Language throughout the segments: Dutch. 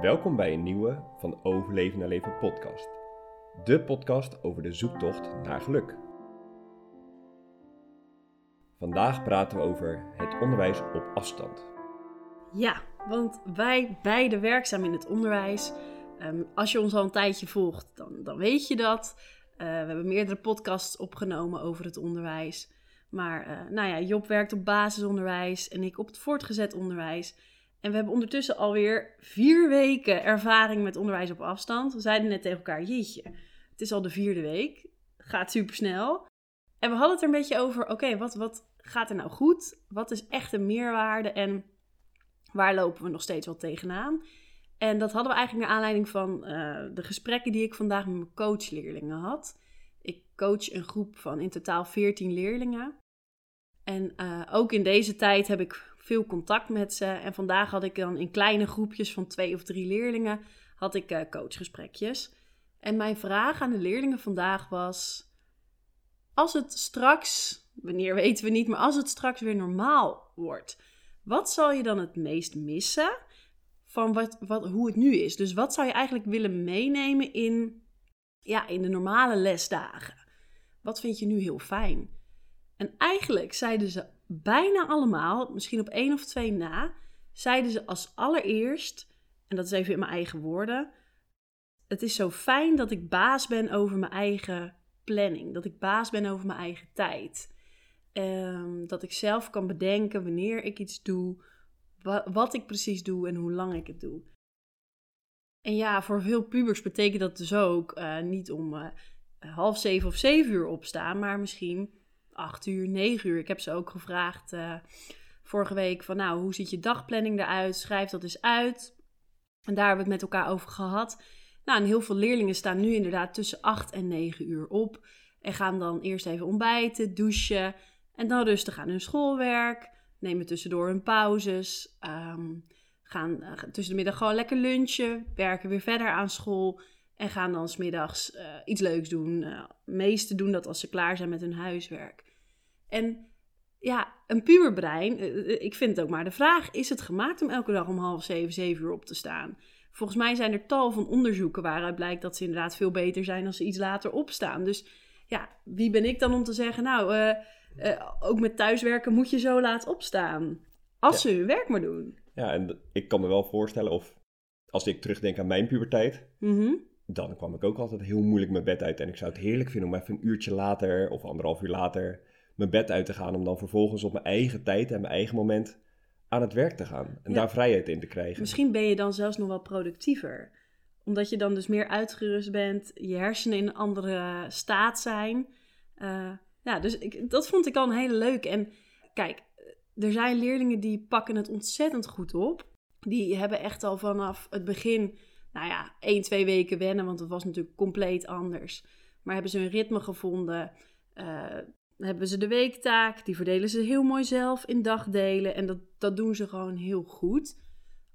Welkom bij een nieuwe van Overleven naar Leven podcast. De podcast over de zoektocht naar geluk. Vandaag praten we over het onderwijs op afstand. Ja, want wij beide werkzaam in het onderwijs. Ehm, als je ons al een tijdje volgt, dan, dan weet je dat. Eh, we hebben meerdere podcasts opgenomen over het onderwijs. Maar uh, nou ja, Job werkt op basisonderwijs en ik op het voortgezet onderwijs. En we hebben ondertussen alweer vier weken ervaring met onderwijs op afstand. We zeiden net tegen elkaar, jeetje, het is al de vierde week. Gaat super snel. En we hadden het er een beetje over, oké, wat, wat gaat er nou goed? Wat is echt een meerwaarde? En waar lopen we nog steeds wel tegenaan? En dat hadden we eigenlijk naar aanleiding van uh, de gesprekken die ik vandaag met mijn coachleerlingen had. Ik coach een groep van in totaal 14 leerlingen. En uh, ook in deze tijd heb ik veel contact met ze. En vandaag had ik dan in kleine groepjes van twee of drie leerlingen had ik uh, coachgesprekjes. En mijn vraag aan de leerlingen vandaag was: als het straks, wanneer weten we niet, maar als het straks weer normaal wordt, wat zal je dan het meest missen van wat, wat, hoe het nu is? Dus wat zou je eigenlijk willen meenemen in, ja, in de normale lesdagen? Wat vind je nu heel fijn? En eigenlijk zeiden ze bijna allemaal, misschien op één of twee na, zeiden ze als allereerst, en dat is even in mijn eigen woorden, het is zo fijn dat ik baas ben over mijn eigen planning, dat ik baas ben over mijn eigen tijd. Um, dat ik zelf kan bedenken wanneer ik iets doe, wat, ik precies doe en hoe lang ik het doe. En ja, voor veel pubers betekent dat dus ook uh, niet om uh, half zeven of zeven uur opstaan, maar misschien acht uur, negen uur. Ik heb ze ook gevraagd uh, vorige week van nou, hoe ziet je dagplanning eruit? Schrijf dat eens uit. En daar hebben we het met elkaar over gehad. Nou, en heel veel leerlingen staan nu inderdaad tussen 8 en 9 uur op. En gaan dan eerst even ontbijten, douchen. En dan rustig aan hun schoolwerk. Nemen tussendoor hun pauzes. Um, gaan uh, tussen de middag gewoon lekker lunchen. Werken weer verder aan school. En gaan dan smiddags uh, iets leuks doen. Uh, meesten doen dat als ze klaar zijn met hun huiswerk. En ja, een puberbrein, ik vind het ook maar de vraag: is het gemaakt om elke dag om half zeven, zeven uur op te staan? Volgens mij zijn er tal van onderzoeken waaruit blijkt dat ze inderdaad veel beter zijn als ze iets later opstaan. Dus ja, wie ben ik dan om te zeggen, nou, uh, uh, ook met thuiswerken moet je zo laat opstaan. Als ja. ze hun werk maar doen. Ja, en ik kan me wel voorstellen, of als ik terugdenk aan mijn puberteit, mm -hmm. dan kwam ik ook altijd heel moeilijk mijn bed uit. En ik zou het heerlijk vinden om even een uurtje later of anderhalf uur later mijn bed uit te gaan. Om dan vervolgens op mijn eigen tijd en mijn eigen moment aan het werk te gaan. En ja. daar vrijheid in te krijgen. Misschien ben je dan zelfs nog wel productiever. Omdat je dan dus meer uitgerust bent. Je hersenen in een andere staat zijn. Uh, ja, dus ik, dat vond ik al een hele leuke. En kijk, er zijn leerlingen die pakken het ontzettend goed op. Die hebben echt al vanaf het begin, nou ja, één, twee weken wennen. Want het was natuurlijk compleet anders. Maar hebben ze een ritme gevonden. Uh, hebben ze de weektaak, die verdelen ze heel mooi zelf in dagdelen en dat, dat doen ze gewoon heel goed.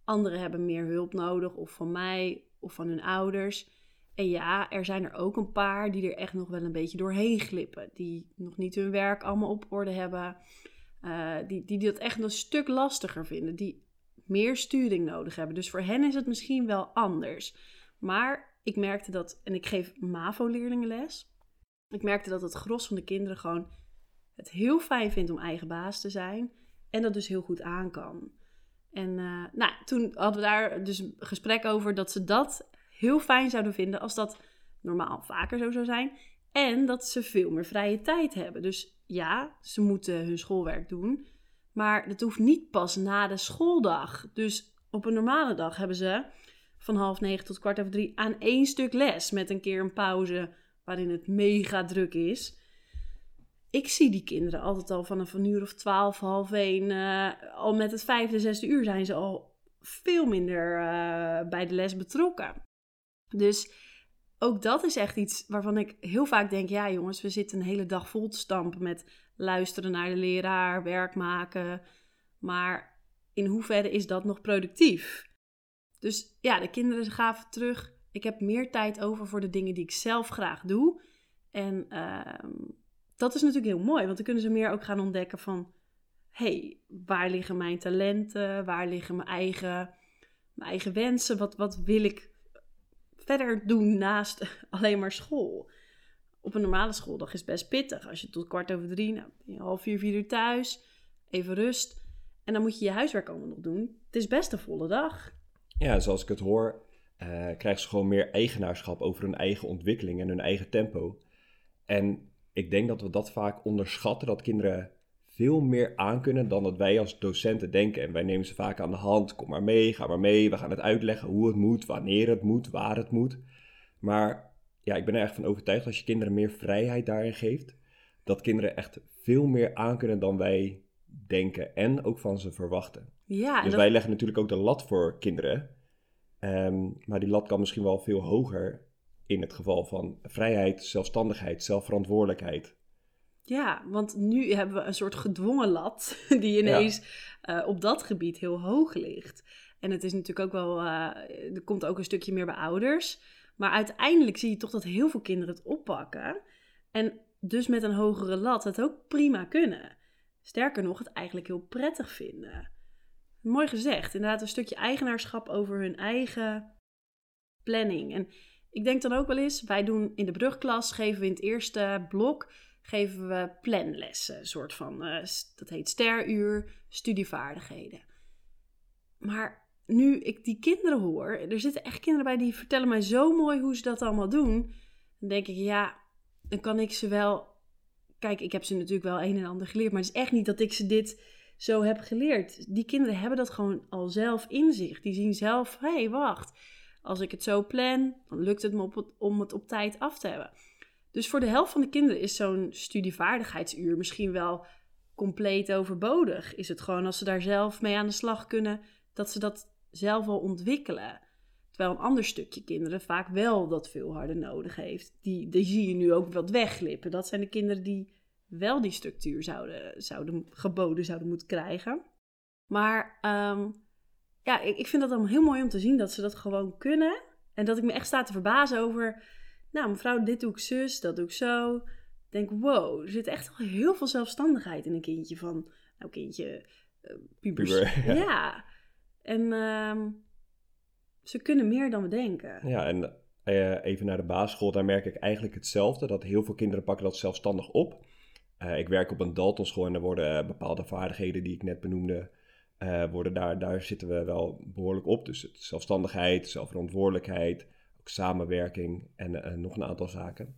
Anderen hebben meer hulp nodig, of van mij of van hun ouders. En ja, er zijn er ook een paar die er echt nog wel een beetje doorheen glippen. Die nog niet hun werk allemaal op orde hebben. Uh, die, die dat echt een stuk lastiger vinden. Die meer sturing nodig hebben. Dus voor hen is het misschien wel anders. Maar ik merkte dat, en ik geef MAVO-leerlingen les. Ik merkte dat het gros van de kinderen gewoon het heel fijn vindt om eigen baas te zijn. En dat dus heel goed aan kan. En uh, nou, toen hadden we daar dus een gesprek over dat ze dat heel fijn zouden vinden als dat normaal vaker zo zou zijn. En dat ze veel meer vrije tijd hebben. Dus ja, ze moeten hun schoolwerk doen. Maar dat hoeft niet pas na de schooldag. Dus op een normale dag hebben ze van half negen tot kwart over drie aan één stuk les. Met een keer een pauze waarin het mega druk is. Ik zie die kinderen altijd al vanaf een uur of twaalf, half één. Uh, al met het vijfde, zesde uur zijn ze al veel minder uh, bij de les betrokken. Dus ook dat is echt iets waarvan ik heel vaak denk: ja, jongens, we zitten een hele dag vol te stampen met luisteren naar de leraar, werk maken. Maar in hoeverre is dat nog productief? Dus ja, de kinderen gaven terug. Ik heb meer tijd over voor de dingen die ik zelf graag doe. En uh, dat is natuurlijk heel mooi, want dan kunnen ze meer ook gaan ontdekken van... hey, waar liggen mijn talenten? Waar liggen mijn eigen mijn eigen wensen. Wat, wat wil ik verder doen naast alleen maar school? Op een normale schooldag is best pittig. Als je tot kwart over drie, nou, half vier, vier uur thuis, even rust. En dan moet je je huiswerk allemaal nog doen. Het is best een volle dag. Ja, zoals ik het hoor, uh, krijgen ze gewoon meer eigenaarschap over hun eigen ontwikkeling en hun eigen tempo. En ik denk dat we dat vaak onderschatten, dat kinderen veel meer aankunnen dan dat wij als docenten denken. En wij nemen ze vaak aan de hand. Kom maar mee, ga maar mee. We gaan het uitleggen hoe het moet, wanneer het moet, waar het moet. Maar ja, ik ben er echt van overtuigd als je kinderen meer vrijheid daarin geeft, dat kinderen echt veel meer aankunnen dan wij denken en ook van ze verwachten. Ja, dus wij leggen natuurlijk ook de lat voor kinderen. Ehm, maar die lat kan misschien wel veel hoger in het geval van vrijheid, zelfstandigheid, zelfverantwoordelijkheid. Ja, want nu hebben we een soort gedwongen lat die ineens eh, op dat gebied heel hoog ligt. En het is natuurlijk ook wel, uh, er komt ook een stukje meer bij ouders. Maar uiteindelijk zie je toch dat heel veel kinderen het oppakken. En dus met een hogere lat het ook prima kunnen. Sterker nog, het eigenlijk heel prettig vinden. Mooi gezegd. Inderdaad, een stukje eigenaarschap over hun eigen planning. En ik denk dan ook wel eens, wij doen in de brugklas, geven we in het eerste blok, geven we planlessen. Een soort van, uh, dat heet steruur, studievaardigheden. Maar nu ik die kinderen hoor, er zitten echt kinderen bij die vertellen mij zo mooi hoe ze dat allemaal doen. Dan denk ik, ja, dan kan ik ze wel. Kijk, ik heb ze natuurlijk wel een en ander geleerd, maar het is echt niet dat ik ze dit zo heb geleerd. Die kinderen hebben dat gewoon al zelf in zich. Die zien zelf, hé, hey, wacht. Als ik het zo plan, dan lukt het me om het op tijd af te hebben. Dus voor de helft van de kinderen is zo'n studievaardigheidsuur misschien wel compleet overbodig. Is het gewoon als ze daar zelf mee aan de slag kunnen, dat ze dat zelf al ontwikkelen. Terwijl een ander stukje kinderen vaak wel dat veel harder nodig heeft. Die, die zie je nu ook wat wegglippen. Dat zijn de kinderen die wel die structuur zouden, zouden geboden zouden moeten krijgen. Maar ehm, ja, ik, ik vind dat dan heel mooi om te zien dat ze dat gewoon kunnen. En dat ik me echt sta te verbazen over, nou mevrouw, dit doe ik zus, dat doe ik zo. Ik denk, wow, er zit echt wel heel veel zelfstandigheid in een kindje van, nou kindje, uh, pubers. Puber, ja. ja. En ehm, ze kunnen meer dan we denken. Ja, en uh, even naar de basisschool, daar merk ik eigenlijk hetzelfde. Dat heel veel kinderen pakken dat zelfstandig op. Uh, ik werk op een Daltonschool en er worden bepaalde vaardigheden die ik net benoemde, uh, worden daar, daar zitten we wel behoorlijk op. Dus zelfstandigheid, zelfverantwoordelijkheid, ook samenwerking en nog een aantal zaken.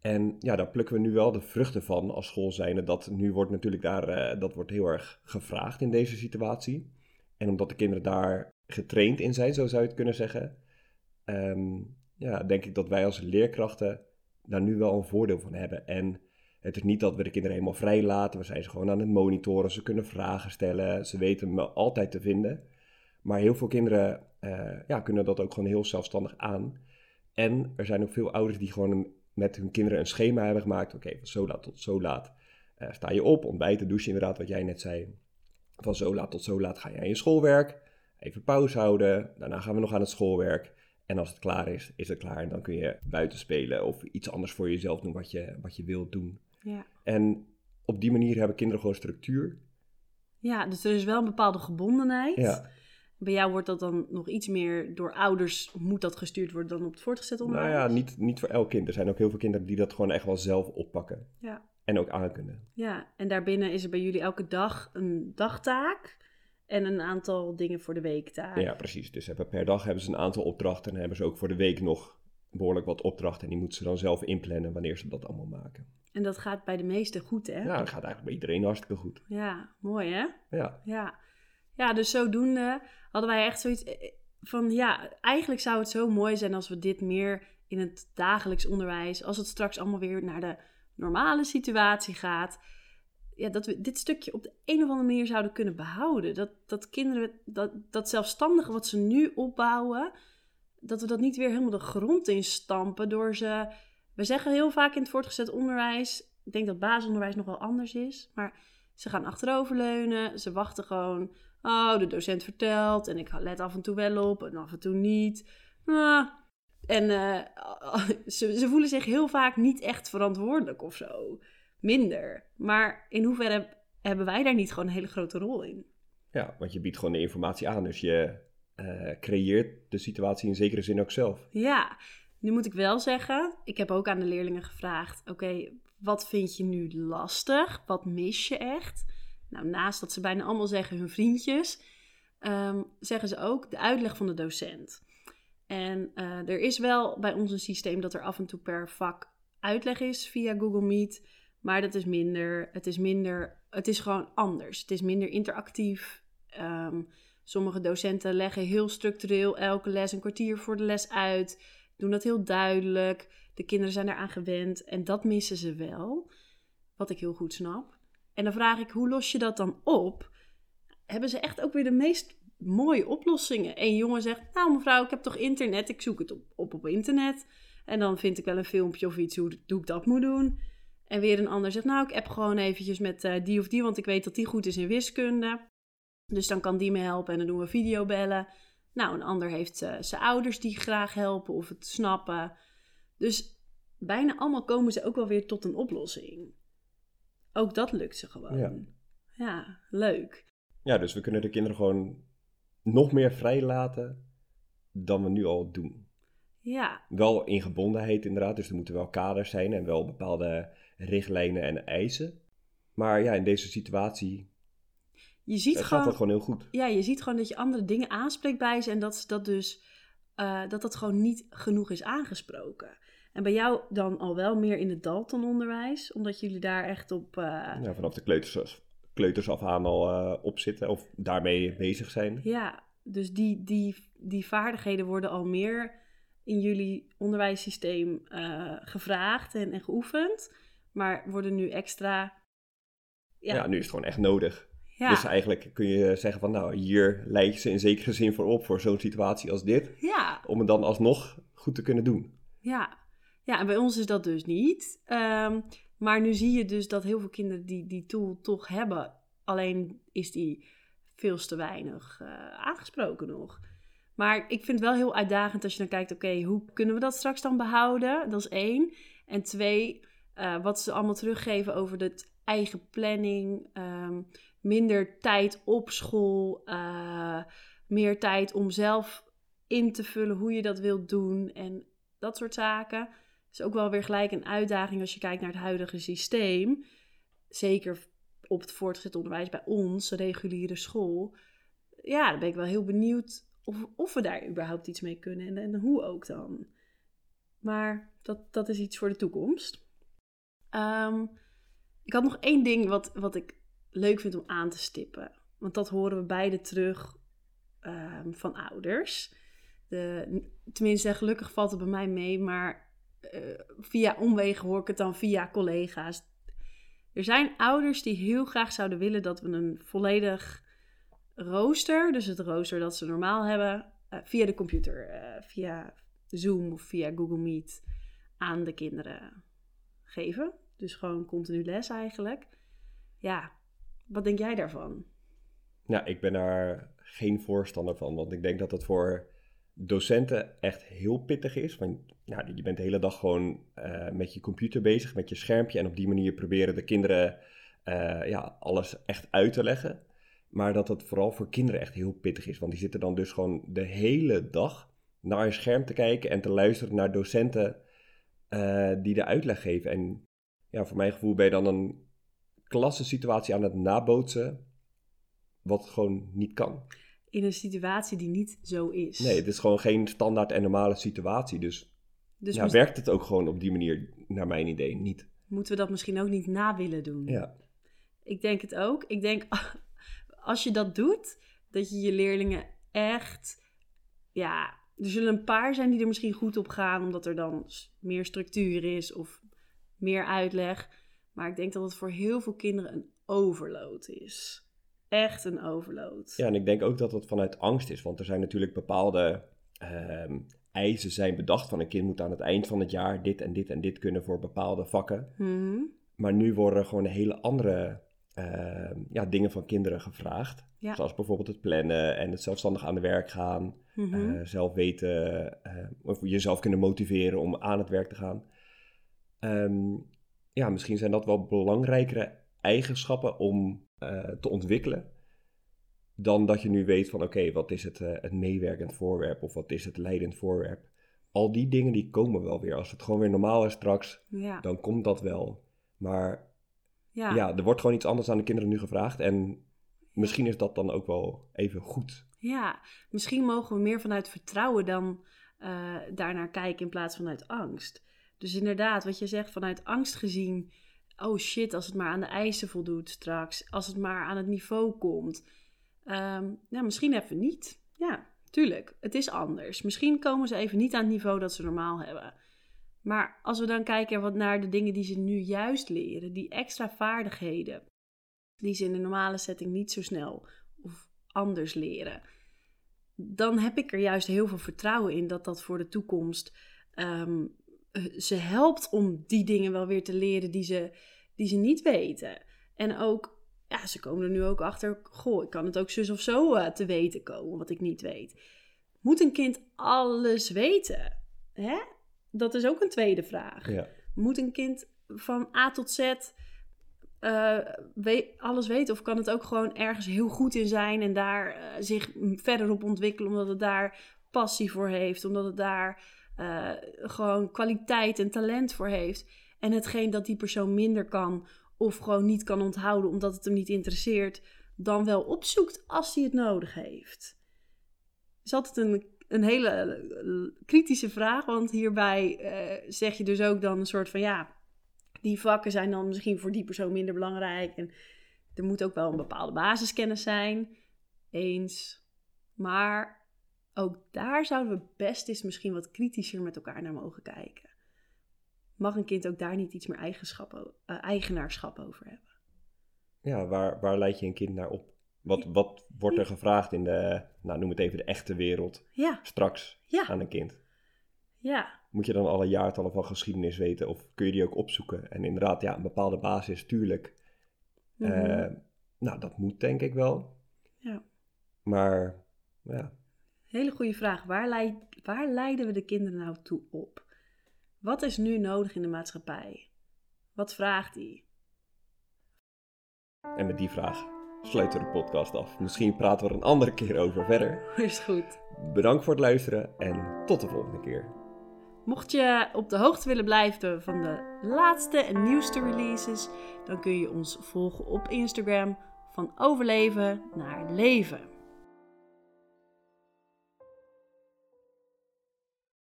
En ja, daar plukken we nu wel de vruchten van als school zijnde. Dat nu wordt natuurlijk daar, dat wordt heel erg gevraagd in deze situatie. En omdat de kinderen daar getraind in zijn, zo zou je het kunnen zeggen, ehm, ja, denk ik dat wij als leerkrachten daar nu wel een voordeel van hebben. En het is niet dat we de kinderen helemaal vrij laten. We zijn ze gewoon aan het monitoren. Ze kunnen vragen stellen. Ze weten me altijd te vinden. Maar heel veel kinderen uh, ja, kunnen dat ook gewoon heel zelfstandig aan. En er zijn ook veel ouders die gewoon met hun kinderen een schema hebben gemaakt. Oké, van zo laat tot zo laat uh, sta je op, ontbijten, douchen inderdaad, wat jij net zei. Van zo laat tot zo laat ga je aan je schoolwerk. Even pauze houden. Daarna gaan we nog aan het schoolwerk. En als het klaar is, is het klaar. En dan kun je buiten spelen of iets anders voor jezelf doen wat je, wat je wilt doen. Ja. En op die manier hebben kinderen gewoon structuur. Ja, dus er is wel een bepaalde gebondenheid. Ja. Bij jou wordt dat dan nog iets meer door ouders, moet dat gestuurd worden dan op het voortgezet onderwijs? Nou ja, niet, niet voor elk kind. Er zijn ook heel veel kinderen die dat gewoon echt wel zelf oppakken. Ja. En ook aankunnen. Ja, en daarbinnen is er bij jullie elke dag een dagtaak en een aantal dingen voor de weektaak. Ja, precies. Dus hebben, per dag hebben ze een aantal opdrachten en hebben ze ook voor de week nog behoorlijk wat opdrachten. En die moeten ze dan zelf inplannen wanneer ze dat allemaal maken. En dat gaat bij de meesten goed, hè? Ja, dat gaat eigenlijk bij iedereen hartstikke goed. Ja, mooi hè? Ja. Ja, ja dus zodoende hadden wij echt zoiets eh, van, ja, eigenlijk zou het zo mooi zijn als we dit meer in het dagelijks onderwijs, als het straks allemaal weer naar de normale situatie gaat, ja, dat we dit stukje op de een of andere manier zouden kunnen behouden. Dat, dat kinderen, dat, dat zelfstandige wat ze nu opbouwen, dat we dat niet weer helemaal de grond in stampen door ze. We zeggen heel vaak in het voortgezet onderwijs, ik denk dat basisonderwijs nog wel anders is, maar ze gaan achteroverleunen, ze wachten gewoon. Oh, de docent vertelt en ik let af en toe wel op en af en toe niet. Ah, en uh, ze, ze voelen zich heel vaak niet echt verantwoordelijk of zo. Minder. Maar in hoeverre hebben wij daar niet gewoon een hele grote rol in? Ja, want je biedt gewoon de informatie aan. Dus je, eh, creëert de situatie in zekere zin ook zelf. Ja, nu moet ik wel zeggen, ik heb ook aan de leerlingen gevraagd: oké, wat vind je nu lastig? Wat mis je echt? Nou, naast dat ze bijna allemaal zeggen hun vriendjes, ehm, zeggen ze ook de uitleg van de docent. En eh, er is wel bij ons een systeem dat er af en toe per vak uitleg is via Google Meet. Maar dat is minder. Het is minder. Het is gewoon anders. Het is minder interactief. Ehm, sommige docenten leggen heel structureel elke les een kwartier voor de les uit. Doen dat heel duidelijk. De kinderen zijn eraan gewend. En dat missen ze wel. Wat ik heel goed snap. En dan vraag ik, hoe los je dat dan op? Hebben ze echt ook weer de meest mooie oplossingen. Een jongen zegt, nou mevrouw, ik heb toch internet, ik zoek het op, op, op internet. En dan vind ik wel een filmpje of iets hoe, hoe ik dat moet doen. En weer een ander zegt, nou, ik app gewoon eventjes met uh, die of die, want ik weet dat die goed is in wiskunde. Dus dan kan die me helpen en dan doen we videobellen. Nou, een ander heeft uh, zijn ouders die graag helpen of het snappen. Dus bijna allemaal komen ze ook wel weer tot een oplossing. Ook dat lukt ze gewoon. Ja. ja, leuk. Ja, dus we kunnen de kinderen gewoon nog meer vrij laten dan we nu al doen. Ja, Wel in gebondenheid inderdaad, dus er moeten wel kaders zijn en wel bepaalde richtlijnen en eisen. Maar ja, in deze situatie je ziet gaat gewoon, dat gewoon heel goed. ja, je ziet gewoon dat je andere dingen aanspreekt bij ze en dat dat dus eh, dat dat gewoon niet genoeg is aangesproken. En bij jou dan al wel meer in het Dalton-onderwijs, omdat jullie daar echt op. eh, Ja, vanaf de kleuters, kleuters af aan al eh, op zitten of daarmee bezig zijn. Ja, dus die, die, die vaardigheden worden al meer in jullie onderwijssysteem gevraagd en, en geoefend, maar worden nu extra. Ja. Ja, nu is het gewoon echt nodig. Ja, Dus eigenlijk kun je zeggen van nou, hier leid je ze in zekere zin voor op voor zo'n situatie als dit. ja, Om het dan alsnog goed te kunnen doen. ja. Ja, en bij ons is dat dus niet. Ehm, maar nu zie je dus dat heel veel kinderen die, die tool toch hebben. Alleen is die veel te weinig eh, aangesproken nog. Maar ik vind het wel heel uitdagend als je dan kijkt, oké, hoe kunnen we dat straks dan behouden? Dat is één. En twee, eh, wat ze allemaal teruggeven over de eigen planning, ehm, minder tijd op school, eh, meer tijd om zelf in te vullen hoe je dat wilt doen en dat soort zaken. is ook wel weer gelijk een uitdaging als je kijkt naar het huidige systeem. Zeker op het voortgezet onderwijs bij ons, reguliere school. Ja, dan ben ik wel heel benieuwd of, of we daar überhaupt iets mee kunnen en, en hoe ook dan. Maar dat, dat is iets voor de toekomst. Ehm, ik had nog één ding wat, wat ik leuk vind om aan te stippen. Want dat horen we beide terug ehm, van ouders. De, tenminste, gelukkig valt het bij mij mee, maar eh, via omwegen hoor ik het dan via collega's. Er zijn ouders die heel graag zouden willen dat we een volledig rooster, dus het rooster dat ze normaal hebben, eh, via de computer, eh, via Zoom of via Google Meet aan de kinderen geven. Dus gewoon continu les eigenlijk. Ja, wat denk jij daarvan? Nou, ik ben daar geen voorstander van, want ik denk dat het voor docenten echt heel pittig is. Want nou, je bent de hele dag gewoon eh, met je computer bezig, met je schermpje. En op die manier proberen de kinderen eh, ja, alles echt uit te leggen. Maar dat het vooral voor kinderen echt heel pittig is. Want die zitten dan dus gewoon de hele dag naar een scherm te kijken en te luisteren naar docenten eh, die de uitleg geven. En ja, voor mijn gevoel ben je dan een klassensituatie aan het nabootsen, wat gewoon niet kan. In een situatie die niet zo is. Nee, het is gewoon geen standaard en normale situatie. Dus, dus ja, werkt het ook gewoon op die manier, naar mijn idee, niet. moeten we dat misschien ook niet na willen doen. Ja, Ik denk het ook. Ik denk, als je dat doet, dat je je leerlingen echt... Ja, er zullen een paar zijn die er misschien goed op gaan... omdat er dan meer structuur is of meer uitleg. Maar ik denk dat het voor heel veel kinderen een overload is. Echt een overload. ja, en ik denk ook dat het vanuit angst is. Want er zijn natuurlijk bepaalde ehm, eisen zijn bedacht. Van een kind moet aan het eind van het jaar dit en dit en dit kunnen voor bepaalde vakken. Mhm. Maar nu worden er gewoon hele andere ehm, ja, dingen van kinderen gevraagd. Ja. Zoals bijvoorbeeld het plannen en het zelfstandig aan de werk gaan. Mhm. eh, zelf weten, eh, of jezelf kunnen motiveren om aan het werk te gaan. Ehm, ja, misschien zijn dat wel belangrijkere eigenschappen om eh, te ontwikkelen. dan dat je nu weet van oké, wat is het, eh, het meewerkend voorwerp of wat is het leidend voorwerp. Al die dingen die komen wel weer. Als het gewoon weer normaal is straks, Ja. dan komt dat wel. Maar Ja. ja. er wordt gewoon iets anders aan de kinderen nu gevraagd. En misschien is dat dan ook wel even goed. Ja, misschien mogen we meer vanuit vertrouwen dan eh, daarnaar kijken in plaats van uit angst. Dus inderdaad, wat je zegt, vanuit angst gezien. Oh shit, als het maar aan de eisen voldoet straks. Als het maar aan het niveau komt. Ehm, ja, misschien even niet. Ja, tuurlijk. Het is anders. Misschien komen ze even niet aan het niveau dat ze normaal hebben. Maar als we dan kijken wat naar de dingen die ze nu juist leren, die extra vaardigheden, die ze in de normale setting niet zo snel of anders leren, dan heb ik er juist heel veel vertrouwen in dat dat voor de toekomst ehm, ze helpt om die dingen wel weer te leren die ze, die ze niet weten. En ook, ja, ze komen er nu ook achter, goh, ik kan het ook zus of zo eh, te weten komen, wat ik niet weet. Moet een kind alles weten? Hè? Dat is ook een tweede vraag. Ja. Moet een kind van A tot Z eh, alles weten? Of kan het ook gewoon ergens heel goed in zijn en daar eh, zich verder op ontwikkelen, omdat het daar passie voor heeft, omdat het daar eh, gewoon kwaliteit en talent voor heeft? En hetgeen dat die persoon minder kan of gewoon niet kan onthouden omdat het hem niet interesseert, dan wel opzoekt als hij het nodig heeft. is altijd een, een hele eh, kritische vraag, want hierbij eh, zeg je dus ook dan een soort van ja, die vakken zijn dan misschien voor die persoon minder belangrijk. En er moet ook wel een bepaalde basiskennis zijn. Eens. Maar ook daar zouden we best eens misschien wat kritischer met elkaar naar mogen kijken. Mag een kind ook daar niet iets meer eigenschap, eh, eigenaarschap over hebben? Ja, waar, waar leid je een kind naar op? Wat, wat wordt er gevraagd in de, nou noem het even de echte wereld, Ja, straks ja, aan een kind? ja. Moet je dan alle jaartallen van geschiedenis weten of kun je die ook opzoeken? En inderdaad, ja, een bepaalde basis, tuurlijk. Mhm. Eh, nou, dat moet denk ik wel. Ja. Maar, ja, Hele goede vraag. Waar, leid, waar leiden we de kinderen nou toe op? Wat is nu nodig in de maatschappij? Wat vraagt die? en met die vraag sluiten we de podcast af. Misschien praten we er een andere keer over verder. Is goed. Bedankt voor het luisteren en tot de volgende keer. Mocht je op de hoogte willen blijven van de laatste en nieuwste releases, dan kun je ons volgen op Instagram van overleven naar leven.